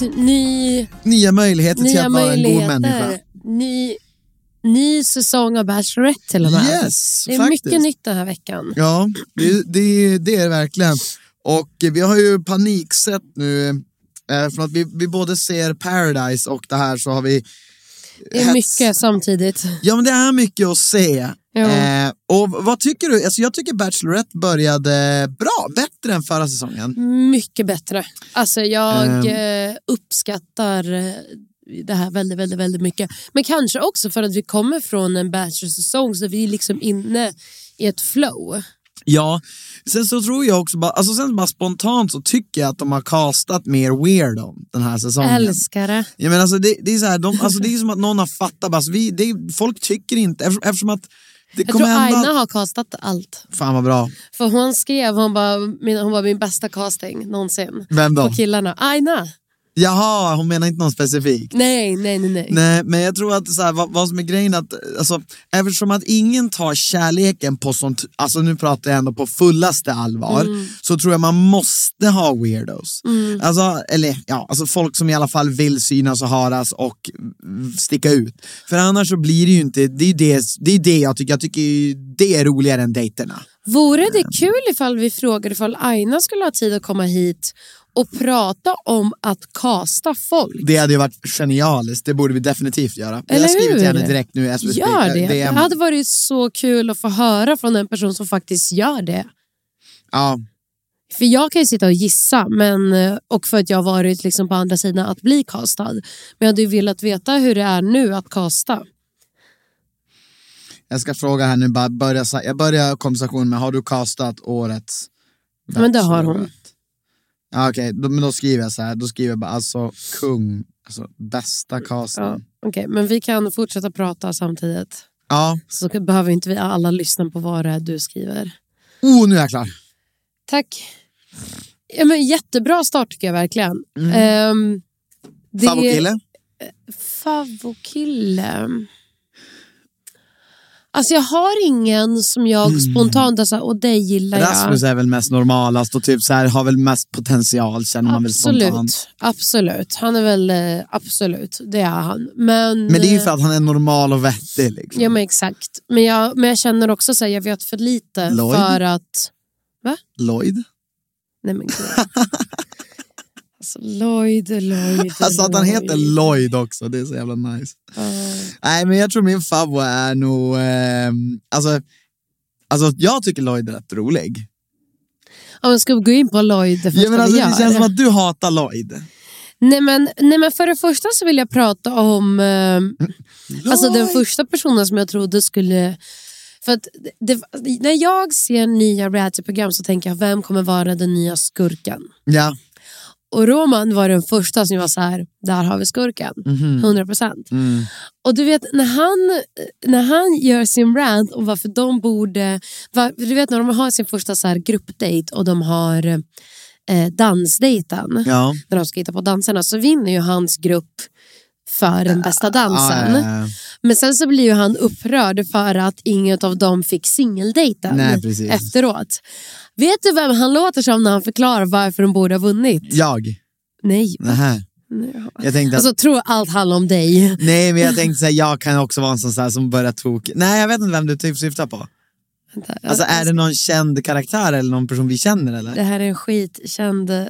Ny, Nya möjligheter till nya att vara en god människa. Ny, ny säsong av Bachelorette till och med. Yes, det är faktiskt. mycket nytt den här veckan. Ja, det, det, det är det verkligen. Och vi har ju paniksett nu, eh, från att vi, vi både ser Paradise och det här så har vi... Det är hets- mycket samtidigt. Ja men det är mycket att se. Eh, och vad tycker du? Alltså, jag tycker Bachelorette började bra, bättre än förra säsongen. Mycket bättre. Alltså jag Ehm. eh, uppskattar eh, det här väldigt, väldigt, väldigt mycket. Men kanske också för att vi kommer från en Bachelor-säsong så vi är liksom inne i ett flow. Ja, sen så tror jag också bara, alltså sen bara spontant så tycker jag att de har castat mer weirdo den här säsongen. Älskar det. Ja, men alltså det, det, är så här, de, alltså det är som att någon har fattat, alltså vi, det, folk tycker inte, eftersom, eftersom att det Jag tror hända... Aina har castat allt. Fan vad bra. För hon skrev, hon bara, min, hon var min bästa casting någonsin. Vem då? På killarna. Aina! Jaha, hon menar inte någon specifik. Nej, nej, nej. nej. Nej, men jag tror att så här, vad, vad som är grejen är att alltså, eftersom att ingen tar kärleken på sånt, alltså nu pratar jag ändå på fullaste allvar, Mm. så tror jag man måste ha weirdos. Alltså, eller ja, alltså folk som i alla fall vill synas och höras och sticka ut. För annars så blir det ju inte, det är det, det, är det jag tycker, jag tycker det är roligare än dejterna. Vore det kul ifall vi frågade ifall Aina skulle ha tid att komma hit och prata om att kasta folk? Det hade ju varit genialiskt, det borde vi definitivt göra. jag Eller har skrivit hur? till henne direkt nu. Gör det. Det hade varit så kul att få höra från en person som faktiskt gör det. Ja, För jag kan ju sitta och gissa, men, eh, och för att jag har varit liksom på andra sidan att bli castad. Men jag hade ju velat veta hur det är nu att kasta. Jag ska fråga här nu, bara börja, jag börjar konversationen med, har du castat årets Ja, men det har hon. Ja, Okej, då, men då skriver jag så här, då skriver jag bara alltså kung, alltså bästa casten. Ja. Okej, men vi kan fortsätta prata samtidigt. ja. Så behöver inte vi alla lyssna på vad det är du skriver. Oh, nu är jag klar. Tack. Ja, men jättebra start tycker jag verkligen. Mm. det Favokille? Favokille. Alltså jag har ingen som jag spontant är så här, och det gillar jag. Mm. Rasmus är väl mest normalast och typ så här, har väl mest potential känner man väl spontant. Absolut. Han är väl, eh, absolut, det är han. Men, Men det är ju eh, för att han är normal och vettig. Liksom. Ja men exakt. Men jag, men jag känner också att jag vet för lite Lloyd? för att... Lloyd? Nej men gud. alltså Lloyd, Lloyd, Alltså att han heter Lloyd. Lloyd också, det är så jävla nice. Ja. Nej men jag tror min favvo är nog, ehm, alltså, alltså jag tycker Lloyd är rätt rolig. Ja, men ska vi gå in på Lloyd för Ja, men alltså, det känns som att du hatar Lloyd. Nej men, nej men för det första så vill jag prata om eh, alltså den första personen som jag trodde skulle... För att det, när jag ser nya realityprogram så tänker jag vem kommer vara den nya skurken? Ja. Och Roman var den första som var så här, där har vi skurken. 100 procent. Och du vet när han, när han gör sin rant om varför de borde... Var, du vet när de har sin första så här gruppdate och de har eh, dansdejten. Ja. När de ska hitta på danserna så vinner ju hans grupp för den bästa dansen. Ja, ja. Men sen så blir ju han upprörd för att inget av dem fick singeldejten efteråt. Vet du vem han låter som när han förklarar varför de borde ha vunnit? Jag? Nej. Nähä. Jag tänkte att, Alltså tror allt handlar om dig. nej men jag tänkte säga jag kan också vara en sån här som börjar tok. Nej jag vet inte vem du typ syftar på. Vänta, Alltså är det någon känd karaktär eller någon person vi känner eller? Det här är en skitkänd eh,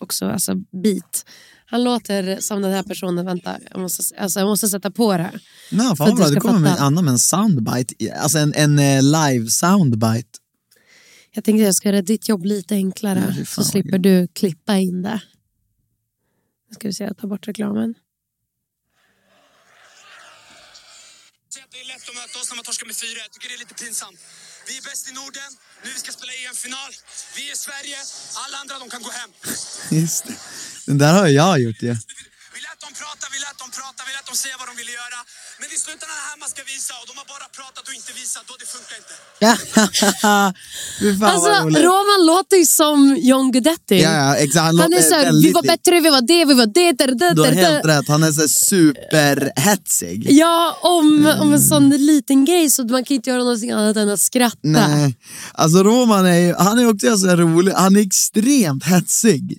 också, alltså, beat. Han låter som den här personen. Vänta, jag måste, alltså, jag måste sätta på det. här. Nej, För fan att du bra, det kommer med. Anna med en soundbite, alltså en, en eh, live soundbite. Jag tänkte jag ska göra ditt jobb lite enklare Ja, så slipper du klippa in det. Nu ska vi se, jag tar bort reklamen. det är lätt att möta oss när man torskar med fyra. Jag tycker det är lite pinsamt. Vi är bäst i Norden. Nu vi ska spela EM-final. Vi är Sverige. Alla andra de kan gå hem. Just det. Den där har jag gjort ju. Vi lät dem prata, vi lät dem prata, vi lät dem säga vad de ville göra. Men i slutändan är det här man ska visa och de har bara pratat och inte visat och det funkar inte. Alltså. Roman låter ju som John Guidetti. Ja, ja, exakt. Han, Han är låter så här, vi var bättre, vi var det, vi var det. det, det, Du har helt rätt, han är så superhetsig. Ja, om, om en sån liten grej så man kan inte göra någonting annat än att skratta. Nej, alltså Roman är ju, han är också så rolig, han är extremt hetsig.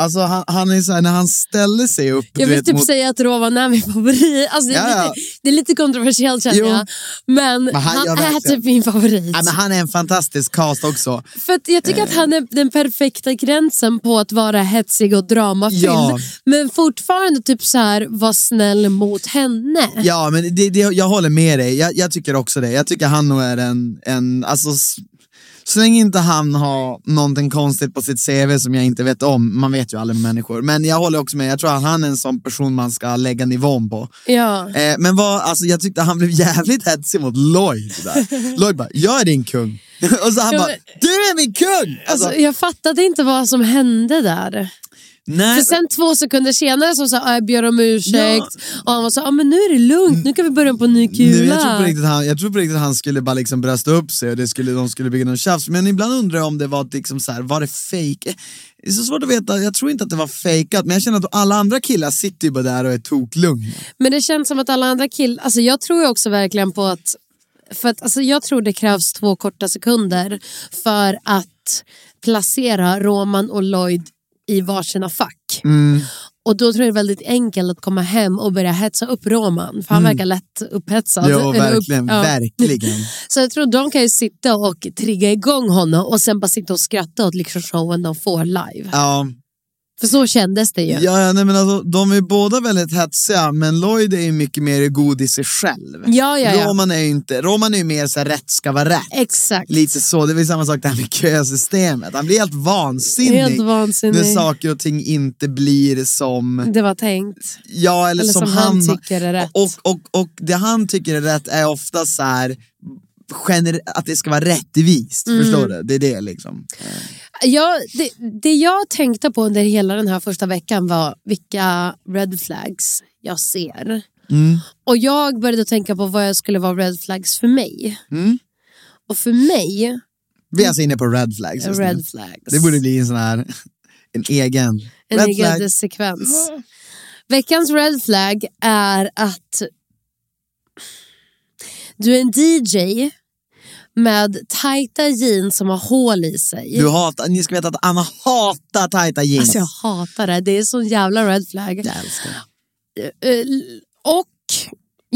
Alltså han, han är så här, när han ställer sig upp Mm. Jag vill vet, typ mot, säga att Roman är min favorit. Alltså, det, är Ja, ja. lite, det är lite kontroversiellt känner Jo. jag. Men, Men han han, är typ min favorit. ja, men han är en fantastisk cast också. För att jag tycker att Eh. han är den perfekta gränsen på att vara hetsig och dramafylld. Ja. Men fortfarande typ så här vara snäll mot henne. Ja, men det, det, jag håller med dig. Jag, jag tycker också det. Jag tycker han nog är en, en alltså, så länge inte han har någonting konstigt på sitt CV som jag inte vet om, man vet ju aldrig med människor. Men jag håller också med, jag tror att han är en sån person man ska lägga nivån på. Ja. Eh, men vad, alltså, jag tyckte han blev jävligt hetsig mot Lloyd. Där. Lloyd bara, jag är din kung. Och så han Ja, bara, du är min kung! Alltså, Alltså, jag fattade inte vad som hände där. Nej, För sen två sekunder senare så sa jag, jag ber om ursäkt. Och han var så ah, men nu är det lugnt, nu kan vi börja på en ny kula. Nu, jag, tror på riktigt han, jag tror på riktigt han skulle bara liksom brösta upp sig och det skulle, de skulle bygga någon tjafs. Men ibland undrar jag om det var liksom så här, var det fake? Det är så svårt att veta, jag tror inte att det var fejkat men jag känner att alla andra killar sitter ju bara där och är toklugna. Men det känns som att alla andra killar, alltså jag tror ju också verkligen på att, för att alltså jag tror det krävs två korta sekunder för att placera Roman och Lloyd i varsina fack. Mm. Och då tror jag det är väldigt enkelt att komma hem och börja hetsa upp Roman, för han verkar lätt upphetsad. Mm. Jo, upp- verkligen, ja. verkligen. Så jag tror de kan ju sitta och trigga igång honom och sen bara sitta och skratta åt liksom showen de får live. Ja, För så kändes det ju. ja, ja nej, men alltså, de är båda väldigt hetsiga men Lloyd är ju mycket mer god i sig själv. Ja, ja, ja. Roman är ju inte, Roman är ju mer så här, rätt ska vara rätt. Exakt. Lite så, det är väl samma sak där med kösystemet. Han blir helt vansinnig. Helt vansinnig. När saker och ting inte blir som, Det var tänkt. ja, eller, Eller som, som han tycker är rätt. Och, och, och det han tycker är rätt är ofta så här, gener- att det ska vara rättvist. Mm. Förstår du? Det är det liksom. Ja, det, det jag tänkte på under hela den här första veckan var vilka red flags jag ser. Mm. Och jag började tänka på vad jag skulle vara red flags för mig. Mm. Och för mig, Vi är alltså inne på red flags red flags. Det borde bli en sån här, en egen. en red egen flag. sekvens. Veckans red flag är att du är en DJ med tajta jeans som har hål i sig. Du hatar, ni ska veta att Anna hatar tajta jeans. Alltså jag hatar det, det är sån jävla red flag. Jag det. Eh, och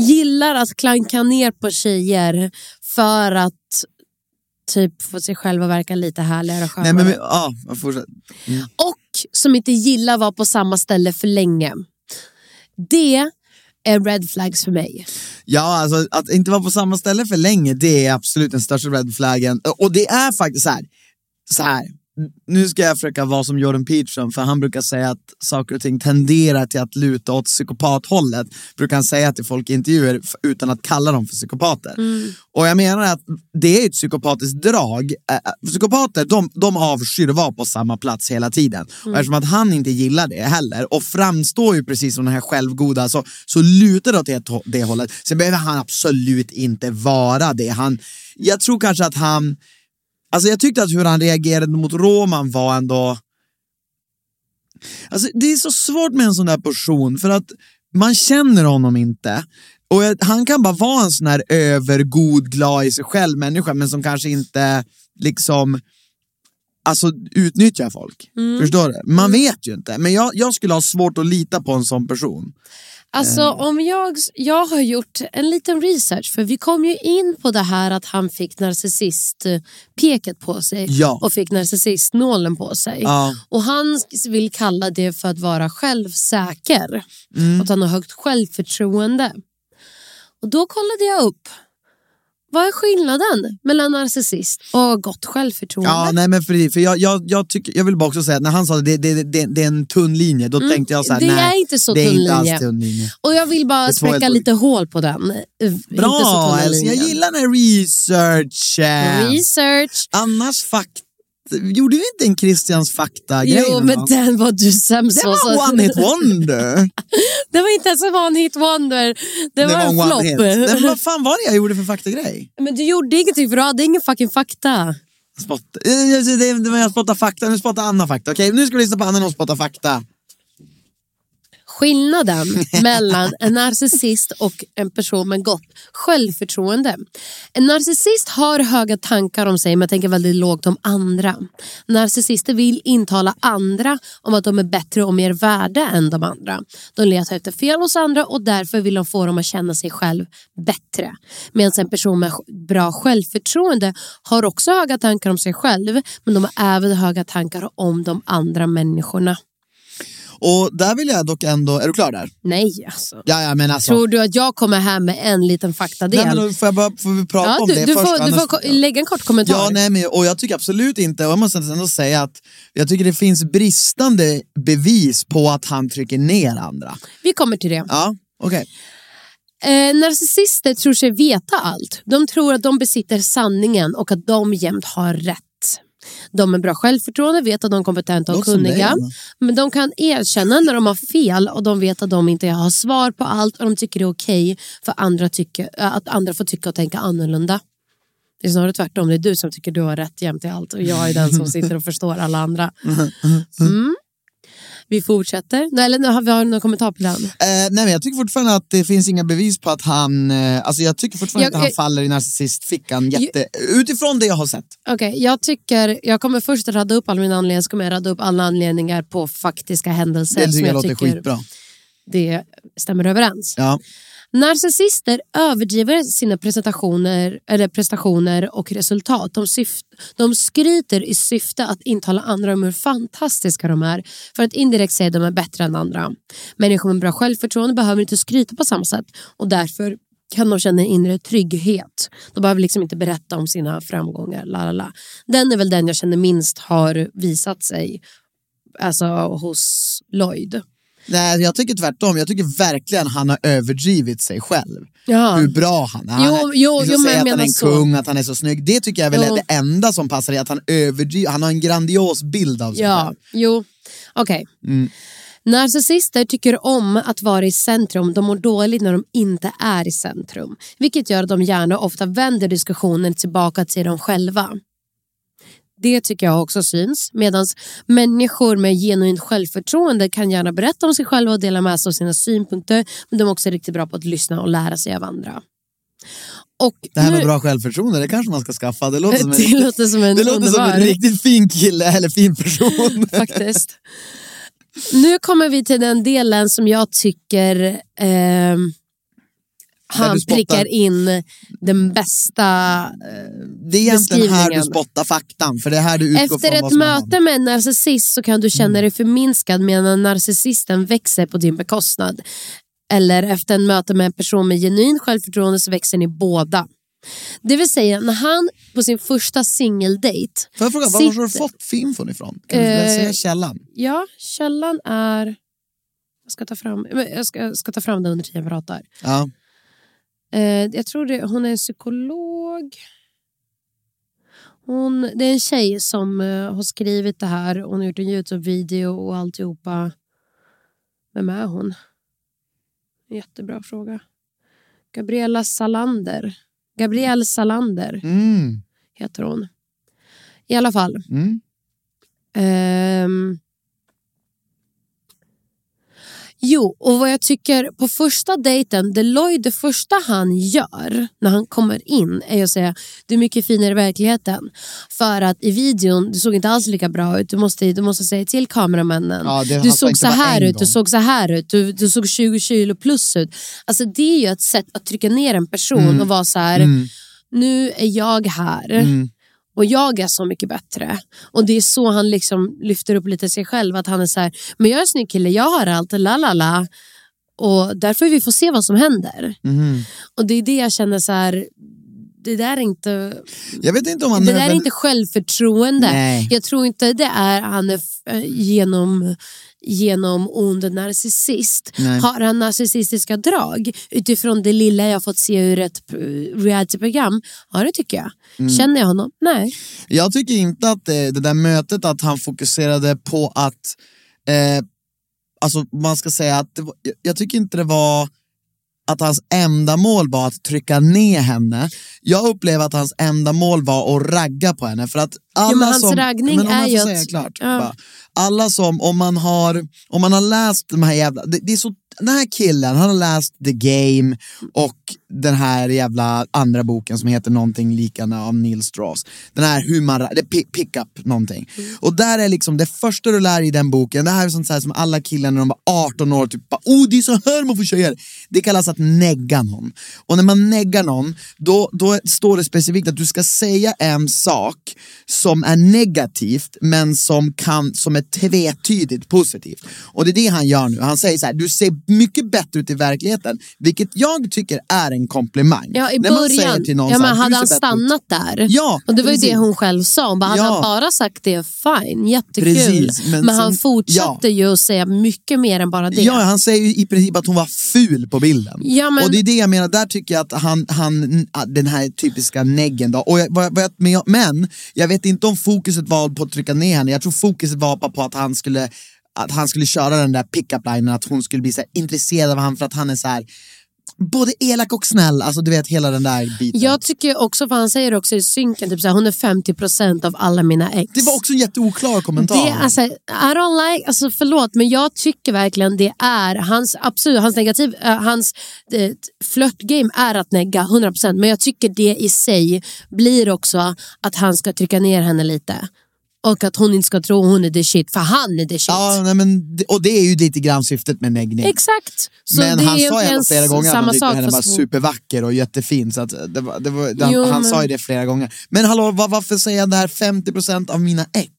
gillar att klanka ner på tjejer för att typ få sig själv att verka lite härligare och Nej skönare. men vi- ja, fortsätt. Och som inte gillar att vara på samma ställe för länge. Det är red flags för mig. Ja, alltså att inte vara på samma ställe för länge, det är absolut den största red flaggen. Och det är faktiskt så här, så här nu ska jag försöka vara som Jordan Peterson, för han brukar säga att saker och ting tenderar till att luta åt psykopathållet. Brukar han säga till folk i intervjuer utan att kalla dem för psykopater. Och jag menar att det är ett psykopatiskt drag. Psykopater, de, de avskyr att vara på samma plats hela tiden. Och eftersom att han inte gillar det heller och framstår ju precis som den här självgoda så, så lutar det åt det, det hållet. Sen behöver han absolut inte vara det. Han, jag tror kanske att han Alltså jag tyckte att hur han reagerade mot Roman var ändå... Alltså det är så svårt med en sån där person för att man känner honom inte. Och han kan bara vara en sån här övergod, glad i sig själv människa men som kanske inte liksom alltså utnyttjar folk. Förstår du? Man vet ju inte. Men jag, jag skulle ha svårt att lita på en sån person. Alltså Eh. om jag, jag har gjort en liten research för vi kom ju in på det här att han fick narcissistpeket på sig Ja. och fick narcissistnålen på sig. Ja. Och han vill kalla det för att vara självsäker Mm. att han har högt självförtroende. Och då kollade jag upp vad är skillnaden mellan narcissist och gott självförtroende? Ja, nej men för, för jag, jag, jag, tycker, jag vill bara också säga att när han sa det, det, det, det, är en tunn linje, då tänkte jag så här, Mm, det nej, är inte så det är tunn inte alls linje. tunn linje. Och jag vill bara är spräcka lite hål på den. Eh, inte så Bra jag gillar den här researchen. Research. Annars fakta, gjorde vi inte en Christians fakta-grej? Jo, men den var du sämst det på, var så- one hit wonder. Det var inte ens en one hit wonder. Det, var en one hit. Nej, men flopp. vad fan var det jag gjorde för faktagrej? Men du gjorde ingenting för du hade ingen fucking fakta. Spott, eh, det, det, det var jag spottar fakta, nu spottar Anna fakta. Okej, nu ska vi lyssna på Anna när hon spottar fakta. Skillnaden mellan en narcissist och en person med gott självförtroende. En narcissist har höga tankar om sig men tänker väldigt lågt om andra. Narcissister vill intala andra om att de är bättre och mer värda än de andra. De letar efter fel hos andra och därför vill de få dem att känna sig själv bättre. Medan en person med bra självförtroende har också höga tankar om sig själv men de har även höga tankar om de andra människorna. Och där vill jag dock ändå, är du klar där? Nej alltså. Ja, ja men alltså. Tror du att jag kommer här med en liten faktadel? Nej, men får, jag bara, får vi prata ja, om du, det du, först? får, du får lägga en kort kommentar. Ja, nej, men, och jag tycker absolut inte, och jag måste ändå säga att jag tycker det finns bristande bevis på att han trycker ner andra. Vi kommer till det. Ja, okej. Eh, narcissister tror sig veta allt. De tror att de besitter sanningen och att de jämt har rätt. De med bra självförtroende vet att de är kompetenta och kunniga. Men de kan erkänna när de har fel och de vet att de inte har svar på allt och de tycker det är okej för andra tycker, äh, att andra får tycka och tänka annorlunda. Det är snarare tvärtom, det är du som tycker du har rätt jämt i allt och jag är den som sitter och förstår alla andra. Mm. Vi fortsätter. Eller har vi har någon kommentar på den. Eh, nej, men jag tycker fortfarande att det finns inga bevis på att han, eh, alltså jag tycker fortfarande Jag- att han jag- faller i narcissistfickan jätte, utifrån det jag har sett. Okej, jag tycker, jag kommer först radda upp alla mina anledningar, så kommer jag radda upp alla anledningar på faktiska händelser Det tycker jag jag låter tycker skitbra. det stämmer överens. Ja. Narcissister överdriver sina prestationer, eller prestationer och resultat. De, syft, de skryter i syfte att intala andra om hur fantastiska de är för att indirekt säga att de är bättre än andra. Människor med bra självförtroende behöver inte skryta på samma sätt och därför kan de känna en inre trygghet. De behöver liksom inte berätta om sina framgångar. Lalala. Den är väl den jag känner minst har visat sig alltså, hos Lloyd. Nej, jag tycker tvärtom. Jag tycker verkligen han har överdrivit sig själv. Ja. Hur bra han är. Jo, Han är- jo, liksom jo, att han är en så. kung, att han är så snygg. Det tycker jag väl Jo. är det enda som passar i att han överdriver. Han har en grandios bild av sig Ja, själv. jo. Okej. Mm. Narcissister tycker om att vara i centrum. De mår dåligt när de inte är i centrum. Vilket gör att de gärna ofta vänder diskussionen tillbaka till dem själva. Det tycker jag också syns. Medan människor med genuint självförtroende kan gärna berätta om sig själva och dela med sig av sina synpunkter. Men de är också riktigt bra på att lyssna och lära sig av andra. Och Det här med nu- bra självförtroende, det kanske man ska skaffa. Det låter som en, Det låter som en det låter som en riktigt fin kille eller fin person. faktiskt. Nu kommer vi till den delen som jag tycker ehm, han prickar in den bästa... Det är egentligen här du spottar faktan, för det är här du Efter ett möte med en narcissist så kan du känna dig förminskad medan narcissisten växer på din bekostnad. Eller efter en möte med en person med genuin självförtroende så växer ni båda. Det vill säga när han på sin första singeldate... Får jag fråga, var har du fått filmfon ifrån? Kan du Eh, säga källan? Ja, källan är... Jag ska ta fram, jag ska, jag ska ta fram den under tiden jag pratar. Ja. Eh, jag tror det, hon är en psykolog. Hon, det är en tjej som eh, har skrivit det här. Hon har gjort en Youtube-video och alltihopa. Vem är hon? Jättebra fråga. Gabriella Salander. Gabrielle Salander Mm. heter hon. I alla fall. Mm. Ehm. Jo, och vad jag tycker på första dejten, Deloy, det första han gör när han kommer in är att säga du är mycket finare i verkligheten. För att i videon, du såg inte alls lika bra ut. Du måste, du måste säga till kameramännen. Ja, det- du såg så här ut, du såg så här ut, du, du såg 20 kilo plus ut. Alltså det är ju ett sätt att trycka ner en person Mm. och vara så här, nu är jag här. Mm. Och jag är så mycket bättre. Och det är så han liksom lyfter upp lite sig själv. Att han är så här, men jag är en snygg kille, jag har allt, la la la. Och därför vi får se vad som händer. Mhm. Och det är det jag känner så här, det där är inte, Jag vet inte om han det där är inte självförtroende. Nej. Jag tror inte det är han är eh, genom genom ond narcissist. Nej. Har han narcissistiska drag utifrån det lilla jag fått se ur ett eh, realityprogram? Ja det tycker jag. Mm. Känner jag honom? Nej. Jag tycker inte att det, det där mötet att han fokuserade på att, eh, alltså man ska säga att var, jag- jag tycker inte det var att hans enda mål var att trycka ner henne. Jag upplever att hans enda mål var att ragga på henne. För att alla men hans som, raggning men om är ju att- klart. Ja. Bara, alla som, om man har, om man har läst de här jävla, det, det är så, den här killen, han har läst The Game och den här jävla andra boken som heter någonting liknande av Neil Strauss. Den här hur man, ra- det är pi- pick up någonting. Och där är liksom det första du lär i den boken, det här är sånt så här som alla killar när de var 18 år, typ bara, oh det är så här man får tjejer. Det kallas att negga någon. Och när man neggar någon, då, då står det specifikt att du ska säga en sak som är negativt men som, kan, som är tvetydigt positivt. Och det är det han gör nu. Han säger så här, du ser mycket bättre ut i verkligheten, vilket jag tycker är en komplimang. Ja, i När man säger början. till någon ja, men "Du hade han bättre ut." stannat där, Ja, och det var ju precis. det hon själv sa, hon bara, hade Ja. han bara sagt det, fine, jättekul. Precis, men men han sen- fortsatte ju att säga mycket mer än bara det. Ja, han säger ju i princip att hon var ful på bilden. Ja, men- Och det är det jag menar, där tycker jag att han, han den här typiska neggen då. Och jag, vad, jag, men, jag, vet inte om fokuset var på att trycka ner henne, jag tror fokuset var på att han skulle att han skulle köra den där pick-up linen att hon skulle bli så intresserad av honom för att han är så här både elak och snäll, alltså du vet hela den där biten. Jag tycker också, för han säger också i synken, typ såhär, hon är 50% av alla mina ex. Det var också en jätteoklar kommentar. Det, alltså, I don't like, alltså förlåt men jag tycker verkligen det är hans, absolut, hans negativ, eh, hans uh, flörtgame är att negga 100% men jag tycker det i sig blir också att han ska trycka ner henne lite. Och att hon inte ska tro hon är the shit, för han är the shit. Ja, nej, men, och det är ju lite grann syftet med neggning. Exakt. Så men han sa ju flera gånger att han tyckte henne var supervacker och jättefin. Så att det var, det var, han, Jo, han men- sa ju det flera gånger. Men hallå, var, varför säger han det här 50% av mina ex?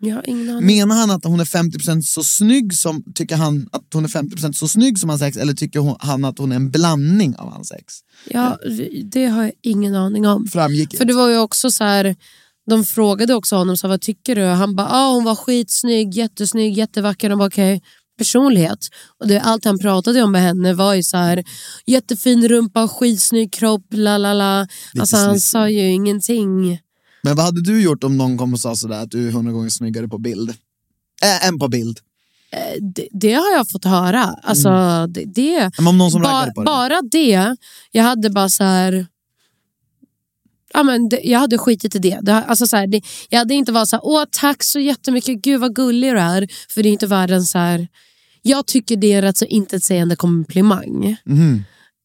Jag. Menar han att hon är 50% så snygg som, tycker han att hon är 50% så snygg som hans ex eller tycker hon, han att hon är en blandning av hans ex? Ja, det har jag ingen aning om. Framgick För det var ju också så här, de frågade också honom, så vad tycker du? Han bara, ah, hon var skitsnygg, jättesnygg, jättevacker. De bara, okej, personlighet. Och det, allt han pratade om med henne var ju så här, jättefin rumpa, skitsnygg kropp, la la la. Alltså han sa ju ingenting. Men vad hade du gjort om någon kom och sa sådär att du är hundra gånger snyggare på bild? Äh, än på bild. Det, det har jag fått höra. Alltså, det, det, som ba, det? bara det, jag hade bara så här... Ja, men det, jag hade skitit i det. det, alltså så här, det jag hade inte varit så här, åh tack så jättemycket, gud vad gullig du är. För det är inte världens så här... Jag tycker det är rätt så intetsägande komplimang.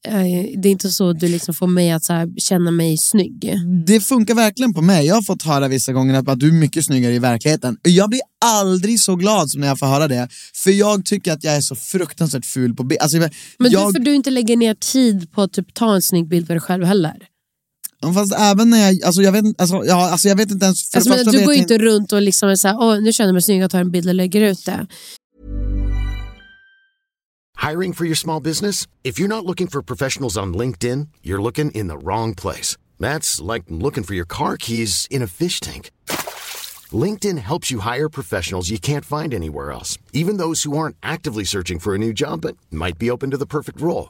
Eh, Det är inte så du liksom får mig att så här, känna mig snygg. Det funkar verkligen på mig. Jag har fått höra vissa gånger att, att du är mycket snyggare i verkligheten. Jag blir aldrig så glad som när jag får höra det. För jag tycker att jag är så fruktansvärt ful på bild. Alltså, Men jag, du, för du inte lägger ner tid på att typ, ta en snygg bild på dig själv heller. Fast även när jag, alltså jag vet, alltså, ja, alltså jag vet inte ens... För Alltså, det men, du vet går jag inte runt och liksom är så här, åh, nu känner jag mig snygg, jag tar en bild och lägger ut det. Hiring for your small business? If you're not looking for professionals on LinkedIn, you're looking in the wrong place. That's like looking for your car keys in a fish tank. LinkedIn helps you hire professionals you can't find anywhere else, even those who aren't actively searching for a new job but might be open to the perfect role.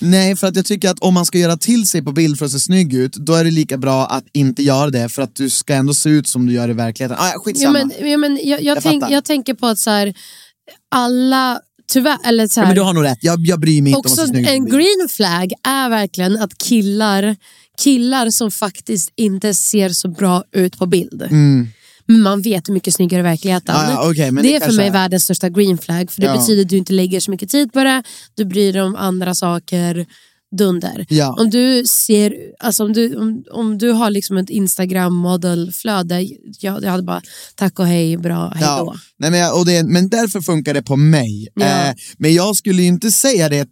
Nej, för att jag tycker att om man ska göra till sig på bild för att se snygg ut, då är det lika bra att inte göra det för att du ska ändå se ut som du gör i verkligheten. Ah, Ja, skitsamma. men, ja, men jag, jag, Jag tänk, jag tänker på att så här, alla, tyvärr, eller så ja, här, men du har nog rätt, jag, jag bryr mig inte om att också se snygg ut en green flag är verkligen att killar, killar som faktiskt inte ser så bra ut på bild. Men man vet hur mycket snyggare verkligheten. Okej, men det, det är för mig är. världens största green flag. För det Ja. betyder att du inte lägger så mycket tid på det. Du bryr dig om andra saker. Dunder. Ja. Om du ser, alltså om du, om, om du har liksom ett Instagram modelflöde, jag, jag hade bara tack och hej, bra, hej då. Nej, men, jag, och det, men därför funkar det på mig. Ja. Eh, men jag skulle inte säga det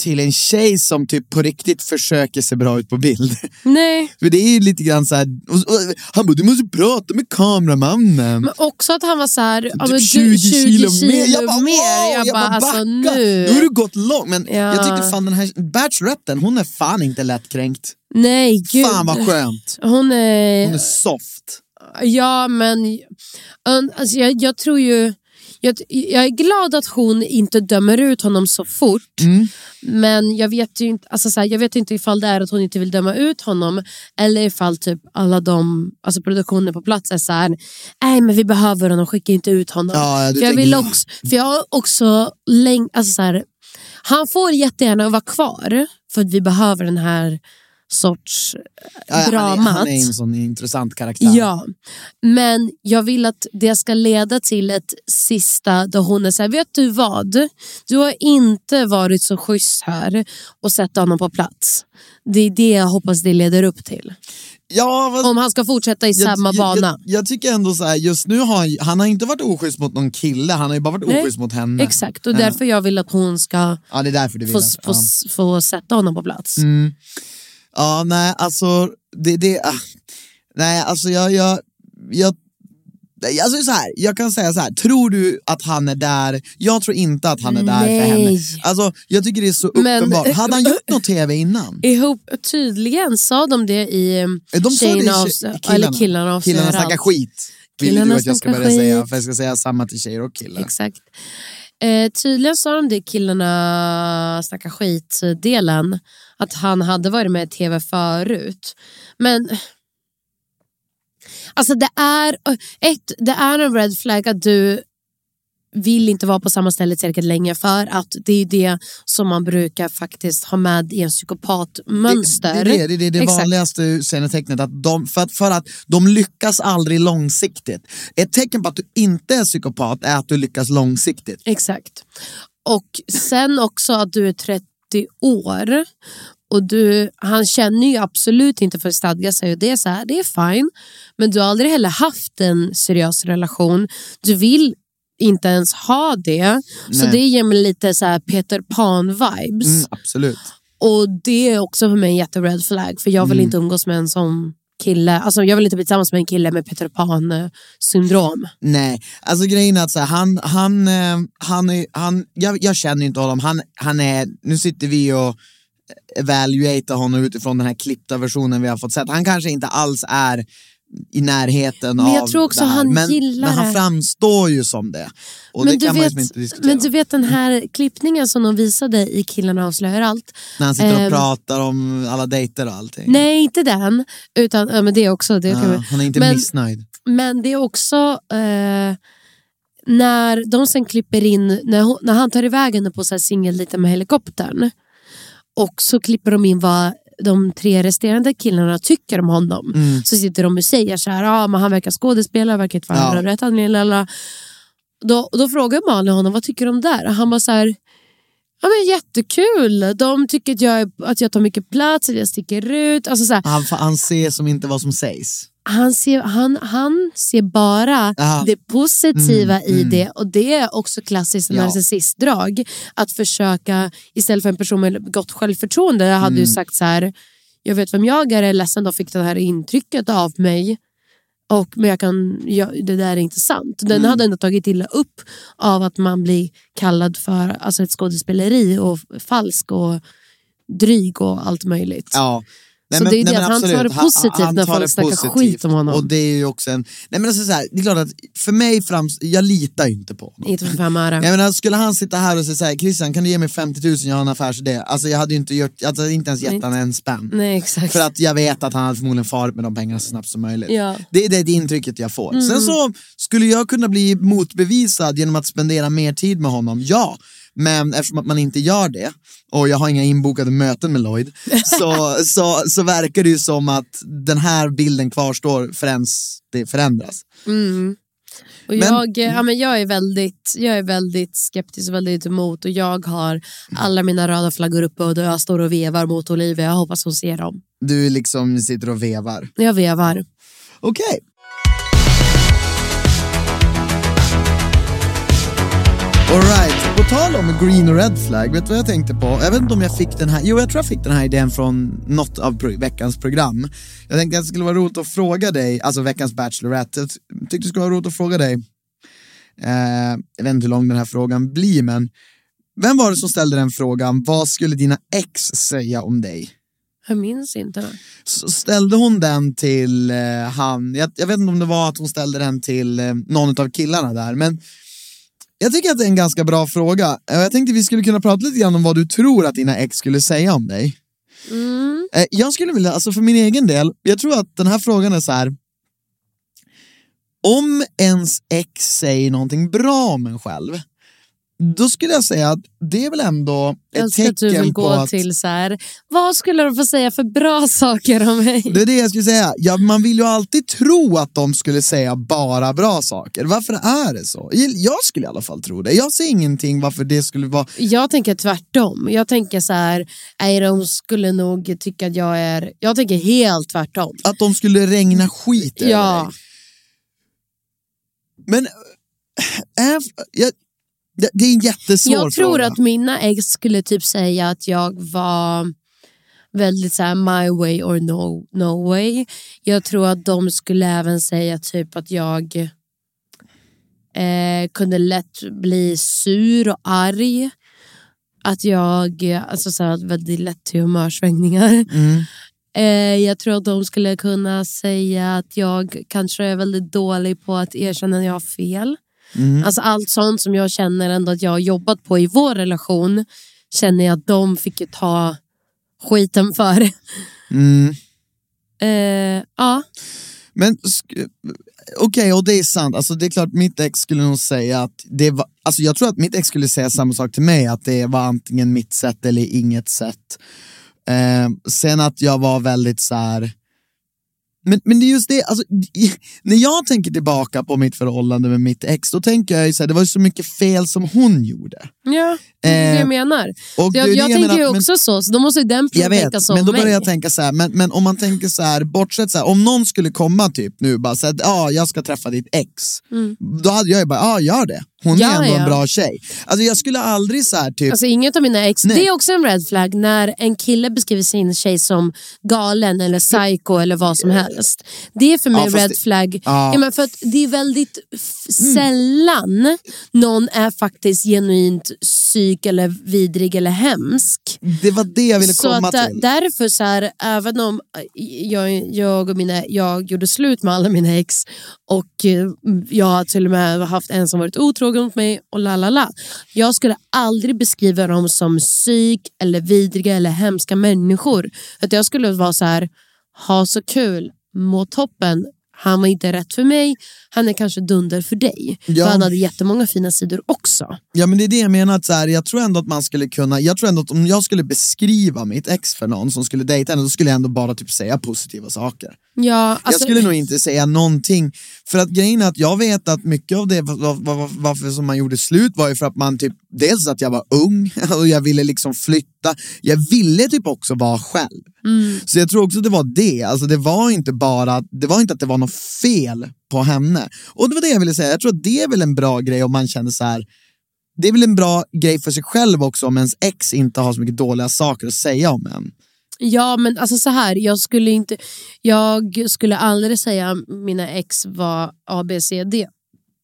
till en tjej som typ på riktigt försöker se bra ut på bild. Nej, För det är ju lite grann så här, och, och, han bara du måste prata med kameramannen. men också att han var så här, Typ men du, 20 kilo, mer. Jag bara, mer. wow, Jag bara, alltså backa. nu. Då har du gått långt. Men Ja. jag tycker fan den här Bacheloretten, hon är fan inte lättkränkt. Nej, gud. Fan vad skönt. Hon är... Hon är soft. Ja, men en- alltså, jag, jag tror ju... Jag, jag är glad att hon inte dömer ut honom så fort. Mm. Men jag vet ju inte, alltså, så här, jag vet inte ifall det är att hon inte vill döma ut honom eller ifall typ alla de alltså, produktioner på plats är så här, nej men vi behöver honom, skicka inte ut honom. Ja, för jag vill så. också, för jag har också läng, alltså, så här, han får jättegärna vara kvar för att vi behöver den här sorts Ja, han, är, han är en sån intressant karaktär. Ja, men jag vill att det ska leda till ett sista där hon är så här, vet du vad? Du har inte varit så schysst här och sätta honom på plats. Det är det jag hoppas det leder upp till. Ja, vad, Om han ska fortsätta i samma jag, bana. Jag, jag tycker ändå så här, just nu har han, han har inte varit oschysst mot någon kille, han har ju bara varit Nej, oschysst mot henne. Exakt, och därför jag vill att hon ska Ja, få, att, få, ja. få sätta honom på plats. Mm. Ja, nej, alltså det, det ah, nej, alltså jag, jag, jag nej, Alltså så här, jag kan säga så här, tror du att han är där? Jag tror inte att han är där för henne. Nej. Alltså, jag tycker det är så Men- uppenbart. Hade han gjort något tv innan? Ihop, tydligen sa de det i um, De sa det i tjejerna killarna. eller killarna avslöjar Killarna snackar skit. Vill Killarna du att jag ska börja säga, för jag ska säga samma till tjejer och killar. Exakt. Eh, tydligen sa de det i killarna snackar skit-delen. Att han hade varit med i tv förut. Men... Alltså det är, ett, det är en red flag att du vill inte vara på samma ställe tillräckligt länge för att det är det som man brukar faktiskt ha med i en psykopatmönster. Det, det, är det, det är det Exakt. vanligaste utseendestecknet. Att de, för, att, för att de lyckas aldrig långsiktigt. Ett tecken på att du inte är psykopat är att du lyckas långsiktigt. Exakt. Och sen också att du är 30 år och du, han känner ju absolut inte för att stadga sig och det är så här, det är fine. Men du har aldrig heller haft en seriös relation. Du vill inte ens ha det. Så Nej. det ger mig lite så här Peter Pan-vibes. Mm, absolut. Och det är också för mig en jätte-red flag för jag vill inte umgås med en sån kille. Alltså jag vill inte bli tillsammans med en kille med Peter Pan-syndrom. Nej, alltså grejen är att så här, han, han, eh, han, är, han jag, jag känner ju inte honom, han, han är, nu sitter vi och evaluatar honom utifrån den här klippta versionen vi har fått sett. Han kanske inte alls är i närheten Men jag av tror också det här. han men, gillar men han framstår ju som det. Och Men det du, kan man ju vet, liksom inte diskutera. men du vet den här klippningen som de visade i Killarna avslöjar allt. När han sitter och ehm, pratar om alla dejter och allting. Nej, inte den. Utan, ja, men det också. Det Ja, kan han är inte men, missnöjd. men det är också eh, när de sen klipper in, när, hon, när han tar iväg henne på singeldejter med helikoptern. Och så klipper de in vad de tre resterande killarna tycker om honom. Så sitter de och säger så här, ah, men han verkar skådespelare, verkar inte vara Ja. rätt anledning. lala." Då, då frågar Malin honom, vad tycker om det? Och han bara så här, ja men jättekul. De tycker att jag, att jag tar mycket plats, att jag sticker ut. Alltså så här, Han, han ser som inte vad som sägs. Han, ser, han, han ser bara Ja. det positiva Mm, i mm. det och det är också klassiskt Ja. narcissistdrag. Att försöka, istället för en person med gott självförtroende, jag hade ju Mm. sagt så här, jag vet vem jag är, är ledsen de fick det här intrycket av mig. Och, men jag kan, jag, det där är inte sant. Den Mm. hade ändå tagit illa upp av att man blir kallad för alltså ett skådespeleri och falsk och dryg och allt möjligt. Ja. Så det är det att han tar det positivt när tar folk det snackar positivt. skit om honom. Och det är ju också en... Nej men alltså så här, det är klart att för mig frams... Jag litar ju inte på honom. Inte för fem öre. Jag menar, skulle han sitta här och säga så här, Christian kan du ge mig 50 000, jag har en affärsidé. Alltså jag hade ju inte gjort, alltså, inte ens gett Nej. han en spänn. Nej exakt. För att jag vet att han hade förmodligen farit med de pengarna så snabbt som möjligt. Ja. Det är det, det intrycket jag får. Mm. Sen så skulle jag kunna bli motbevisad genom att spendera mer tid med honom, ja. Men eftersom att man inte gör det och jag har inga inbokade möten med Lloyd så, så, så verkar det ju som att den här bilden kvarstår förrän det förändras. Mm. Och Men- jag, ja, men jag, är väldigt, jag är väldigt skeptisk och väldigt emot och jag har alla mina röda flaggor uppe och jag står och vevar mot Olivia. Jag hoppas hon ser dem. Du liksom sitter och vevar. Jag vevar. Okej. Alright, på tal om green och red flag, vet du vad jag tänkte på? Jag vet inte om jag fick den här, jo jag tror jag fick den här idén från något av pro- veckans program. Jag tänkte att det skulle vara roligt att fråga dig, alltså veckans Bachelorette, jag tyckte det skulle vara roligt att fråga dig, eh, jag vet inte hur lång den här frågan blir men, vem var det som ställde den frågan, vad skulle dina ex säga om dig? Jag minns inte. så ställde hon den till eh, han, jag, jag vet inte om det var att hon ställde den till eh, någon av killarna där, men jag tycker att det är en ganska bra fråga. Eh, Jag tänkte vi skulle kunna prata lite grann om vad du tror att dina ex skulle säga om dig. Mm. Eh, jag skulle vilja, alltså för min egen del, jag tror att den här frågan är så här. Om ens ex säger någonting bra om en själv, då skulle jag säga att det är väl ändå Jag ett älskar att du tecken vill på gå att... till så här, vad skulle de få säga för bra saker om mig? Det är det jag skulle säga. Ja, man vill ju alltid tro att de skulle säga bara bra saker. Varför är det så? Jag skulle i alla fall tro det. Jag ser ingenting varför det skulle vara... Jag tänker tvärtom. Jag tänker så här, nej, de skulle nog tycka att jag är... Jag tänker helt tvärtom. Att de skulle regna skit över Ja. dig. Men... Äh, jag, det, det är en jättesvår Jag tror fråga. att mina ex skulle typ säga att jag var väldigt så här my way or no, no way. Jag tror att de skulle även säga typ att jag eh, kunde lätt bli sur och arg. Att jag alltså så här, väldigt lätt till humörsvängningar. Mm. Eh, jag tror att de skulle kunna säga att jag kanske är väldigt dålig på att erkänna när jag har fel. Mm. Alltså allt sånt som jag känner ändå att jag har jobbat på i vår relation känner jag att de fick ju ta skiten för. Mm. Eh, ja. Men okej, och det är sant. Alltså, det är klart, mitt ex skulle nog säga att det var... Alltså, jag tror att mitt ex skulle säga samma sak till mig, att det var antingen mitt sätt eller inget sätt. Eh, sen att jag var väldigt så här... Men, men det är just det, alltså, när jag tänker tillbaka på mitt förhållande med mitt ex, då tänker jag ju så här, det var ju så mycket fel som hon gjorde ja, det är det Eh, jag menar. och det Jag, det jag jag tänker menar, ju men- också så, så då måste ju den Jag vet, tänka så men då mig. börjar jag tänka så här, men, men om man tänker så här, bortsett så här, om någon skulle komma typ nu bara säga att ah, jag ska träffa ditt ex, då hade jag ju bara, ja ah, gör det. Hon Mm. Ja, är ändå ja. en bra tjej. Alltså jag skulle aldrig så här typ, Alltså inget av mina ex, Nej. det är också en red flag när en kille beskriver sin tjej som galen eller psycho eller vad som helst. Det är för mig Ja, red det- flag. Ja. Mm. Ja, men för att det är väldigt f- sällan någon är faktiskt genuint psyk eller vidrig eller hemsk. det var det jag ville Så komma att där- till. därför så här, även om jag, jag och mina, jag gjorde slut med alla mina ex och eh, jag har till och med haft en som varit otrogen mot mig och la la la. Jag skulle aldrig beskriva dem som psyk eller vidriga eller hemska människor. Att jag skulle vara så här, ha så kul, må toppen, han var inte rätt för mig, han är kanske dunder för dig. Ja. För han hade jättemånga fina sidor också. Ja men det är det jag menar, att så här, jag tror ändå att man skulle kunna, jag tror ändå att om jag skulle beskriva mitt ex för någon som skulle dejta henne, då skulle jag ändå bara typ säga positiva saker. Ja, alltså, jag skulle nog inte säga någonting, för att grejen är att jag vet att mycket av det var, var, var, varför som man gjorde slut var ju för att man typ, dels att jag var ung och jag ville liksom flytta, jag ville typ också vara själv. Så jag tror också att det var det, alltså det var inte bara, det var inte att det var något fel på henne. Och det var det jag ville säga, jag tror att det är väl en bra grej om man känner så här. det är väl en bra grej för sig själv också om ens ex inte har så mycket dåliga saker att säga om en. Ja men alltså så här, jag skulle inte, jag skulle aldrig säga att mina ex var A, B, C, D.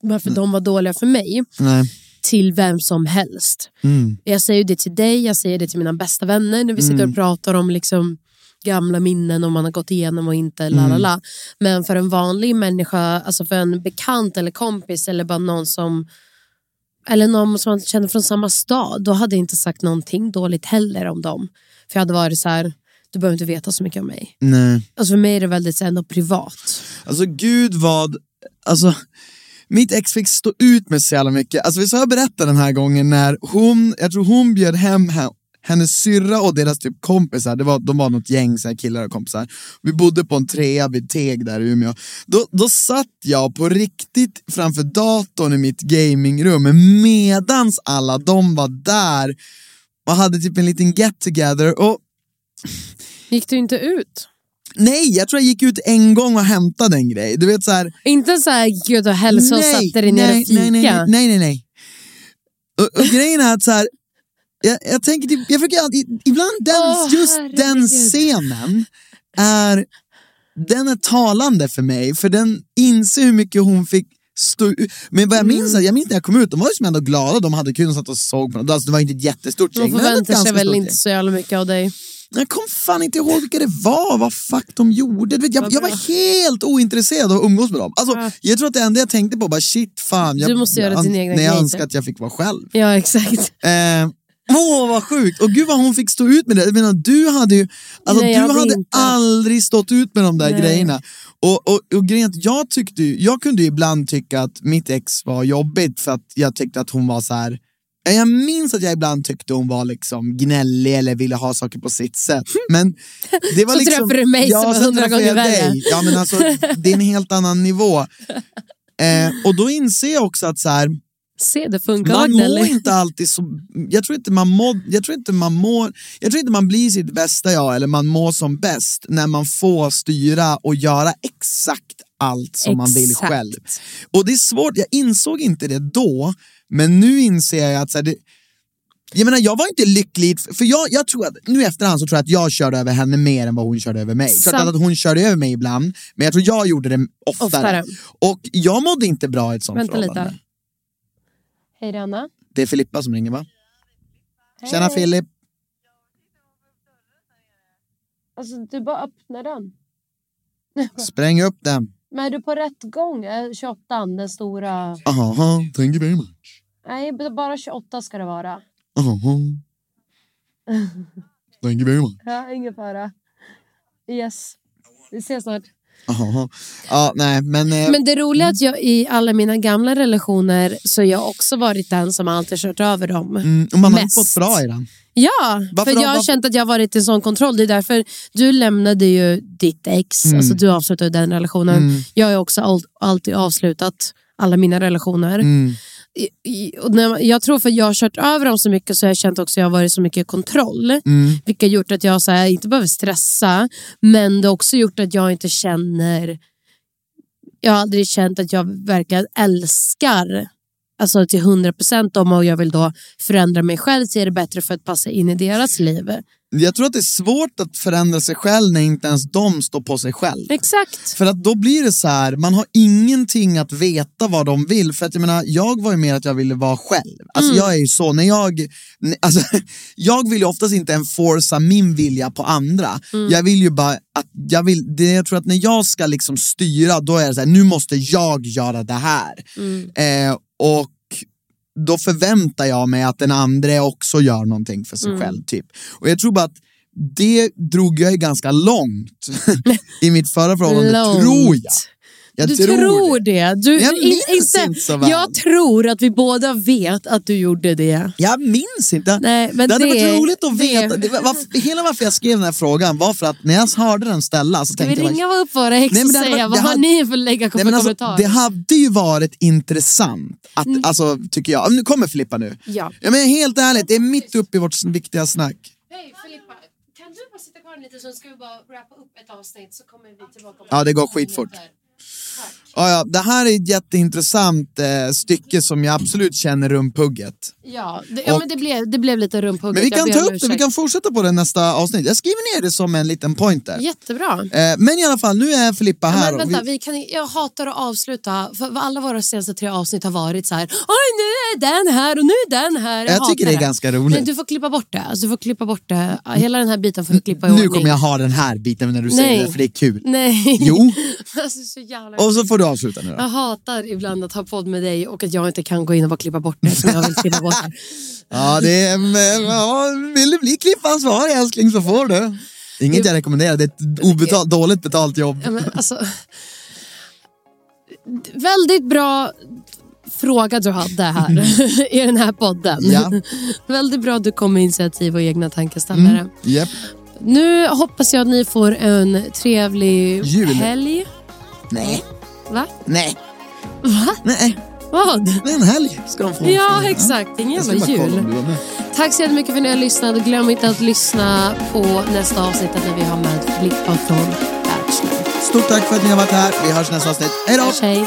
Varför de var dåliga för mig. Nej. Till vem som helst. Mm. Jag säger det till dig, jag säger det till mina bästa vänner när vi sitter Mm. och pratar om liksom gamla minnen om man har gått igenom och inte. La, Mm. Men för en vanlig människa, alltså för en bekant eller kompis eller bara någon som eller någon som man känner från samma stad, då hade jag inte sagt någonting dåligt heller om dem. För jag hade varit så här, du behöver inte veta så mycket om mig. Nej. Alltså för mig är det väldigt så här, ändå privat. Alltså gud vad, alltså mitt ex fick stå ut med så jävla mycket. Alltså vi ska berätta den här gången när hon, jag tror hon bjöd hem he- hennes syrra och deras typ kompisar, det var, de var något gäng så här, killar och kompisar. Vi bodde på en trea vid Teg där i Umeå. Då, då satt jag på riktigt framför datorn i mitt gamingrum medans alla de var där och hade typ en liten get together och Gick du inte ut? nej, jag tror jag gick ut en gång och hämtade en grej. Du vet så här, Inte så här, gick ut och hälsa och satte dig ner och fika? Nej, nej, nej. nej, nej. Och, och grejen är att så här, jag, jag tänker, typ, jag alltid, ibland den, Åh, just den herregud. scenen är, den är talande för mig, för den inser hur mycket hon fick stå. Men vad jag minns, Mm. jag minns när jag kom ut, de var ju som ändå glada, de hade kul, de satt och såg på alltså, Det var inte ett jättestort De gäng, ett förväntar sig väl inte så jävla mycket av dig. Jag kom fan inte ihåg vilka det var, vad fuck de gjorde. Vet, jag, jag var helt ointresserad av att umgås med dem. Alltså, Jag tror att det enda jag tänkte på var shit fan, jag, Du måste göra din egna när jag önskar att jag fick vara själv. Ja exakt. Eh, Åh vad sjukt! Och gud vad hon fick stå ut med det. Jag menar, du hade ju alltså, Nej, du hade hade aldrig stått ut med de där Nej. grejerna. Och, och, och grejen jag tyckte jag kunde ibland tycka att mitt ex var jobbigt för att jag tyckte att hon var så här. Ja, Jag minns att jag ibland tyckte hon var liksom gnällig eller ville ha saker på sitt sätt. Men det var Så liksom, träffade du mig som var hundra gånger värre. Ja, men alltså, det är en helt annan nivå. Eh, och då inser jag också att så här, Se det funkar man mår eller? inte alltid så... Jag tror inte man mår... Jag tror inte man mår... Jag tror inte man blir sitt bästa jag eller man mår som bäst när man får styra och göra exakt allt som man vill Exakt. själv. Och det är svårt, jag insåg inte det då, men nu inser jag att så här, det, jag menar, jag var inte lycklig, för jag, jag tror att, nu efterhand så tror jag att jag körde över henne mer än vad hon körde över mig. Klart att hon körde över mig ibland, men jag tror jag gjorde det oftare. Oftare. Och jag mådde inte bra i ett sånt Vänta förhållande. lite. Hej det är Anna. Det är Filippa som ringer va? Tjena Filip. Alltså du bara öppnar den. Spräng upp den. Men är du på rätt gång? Eh, 28 den stora. Aha, thank you very much. Nej bara 28 ska det vara. Aha. Thank you very much. Ja, ingen fara. Yes. Vi ses snart. Aha. Ja, nej, men... Eh, Men det roliga är att jag i alla mina gamla relationer så har jag också varit den som alltid kört över dem. mm, och man har mest. fått bra i den. Ja, Varför för jag har känt att jag har varit i sån kontroll. Det är därför du lämnade ju ditt ex, Mm. alltså du avslutade den relationen. Jag har också all, alltid avslutat alla mina relationer. Mm. Och när, jag tror för att jag har kört över dem så mycket så har jag känt också att jag har varit så mycket i kontroll. Mm. Vilket har gjort att jag så här, inte behöver stressa, men det har också gjort att jag inte känner... Jag har aldrig känt att jag verkligen älskar alltså till 100% dem och jag vill då förändra mig själv till det bättre för att passa in i deras liv. Jag tror att det är svårt att förändra sig själv när inte ens de står på sig själv. Exakt. För att då blir det så här, man har ingenting att veta vad de vill. För att jag menar, jag var ju mer att jag ville vara själv. Alltså Mm. jag är ju så, när jag, alltså, jag vill ju oftast inte enforca min vilja på andra. Mm. Jag vill ju bara att, jag vill, det, jag tror att när jag ska liksom styra, då är det så här, nu måste jag göra det här. Mm. Eh, och då förväntar jag mig att den andra också gör någonting för sig Mm. själv. typ. Och jag tror bara att det drog jag ju ganska långt i mitt förra förhållande, Långt. tror jag. Jag du tror tror det. det. Du, Jag in- minns inte så väl. Jag tror att vi båda vet att du gjorde det. Jag minns inte. Nej, men det hade det- varit roligt att veta. Det var, hela varför jag skrev den här frågan var för att när jag hörde den ställas så Ska vi tänkte jag... ringa upp våra ex och det hade säga vad har ni för lägga Nej, alltså, kommentarer? det hade ju varit intressant, att, alltså, tycker jag. Nu kommer Filippa nu. Ja. Ja, men helt ärligt, det är mitt uppe i vårt viktiga snack. Hej Filippa, kan du bara sitta kvar en liten så ska vi bara wrappa upp ett avsnitt så kommer vi tillbaka. om Ja, det går skitfort. minuter. Ja, ja, det här är ett jätteintressant eh, stycke som jag absolut känner rumpugget. Ja, det, ja Och- men det blev, det blev lite rumphugget. Men vi jag kan ta upp det, vi kan fortsätta på det nästa avsnitt. Jag skriver ner det som en liten pointer. Jättebra. Eh, men i alla fall, nu är Filippa här. Men och vänta, vi- vi kan, jag hatar att avsluta, för alla våra senaste tre avsnitt har varit så här. Oj, nu är den här och nu är den här. Jag hatar tycker det är ganska roligt. Men du får klippa bort det. Alltså, du får klippa bort det. Hela den här biten får du klippa i Nu ordning. kommer jag ha den här biten när du Nej. säger det, för det är kul. Nej. Jo. alltså, så jävla... Och så får du avsluta nu då. Jag hatar ibland att ha podd med dig och att jag inte kan gå in och bara klippa bort det som jag vill klippa bort. Ja, det är, men, ja, vill du bli klippansvarig älskling så får du. Inget jag rekommenderar, det är ett obetalt, dåligt betalt jobb. Ja, men, alltså, väldigt bra fråga du hade här i den här podden. Ja. väldigt bra att du kom med initiativ och egna tankeställare. Mm, Japp. Nu hoppas jag att ni får en trevlig Jul. helg. Nej, Va? nej, Va? nej. Vad? Det är en helg ska de få. Ja, exakt. Ingen jävla jul. Tack så jättemycket för att ni har lyssnat. Glöm inte att lyssna på nästa avsnitt när vi har med Blickpad från Bachelor. Stort tack för att ni har varit här. Vi hörs nästa avsnitt. Hej då! Hej.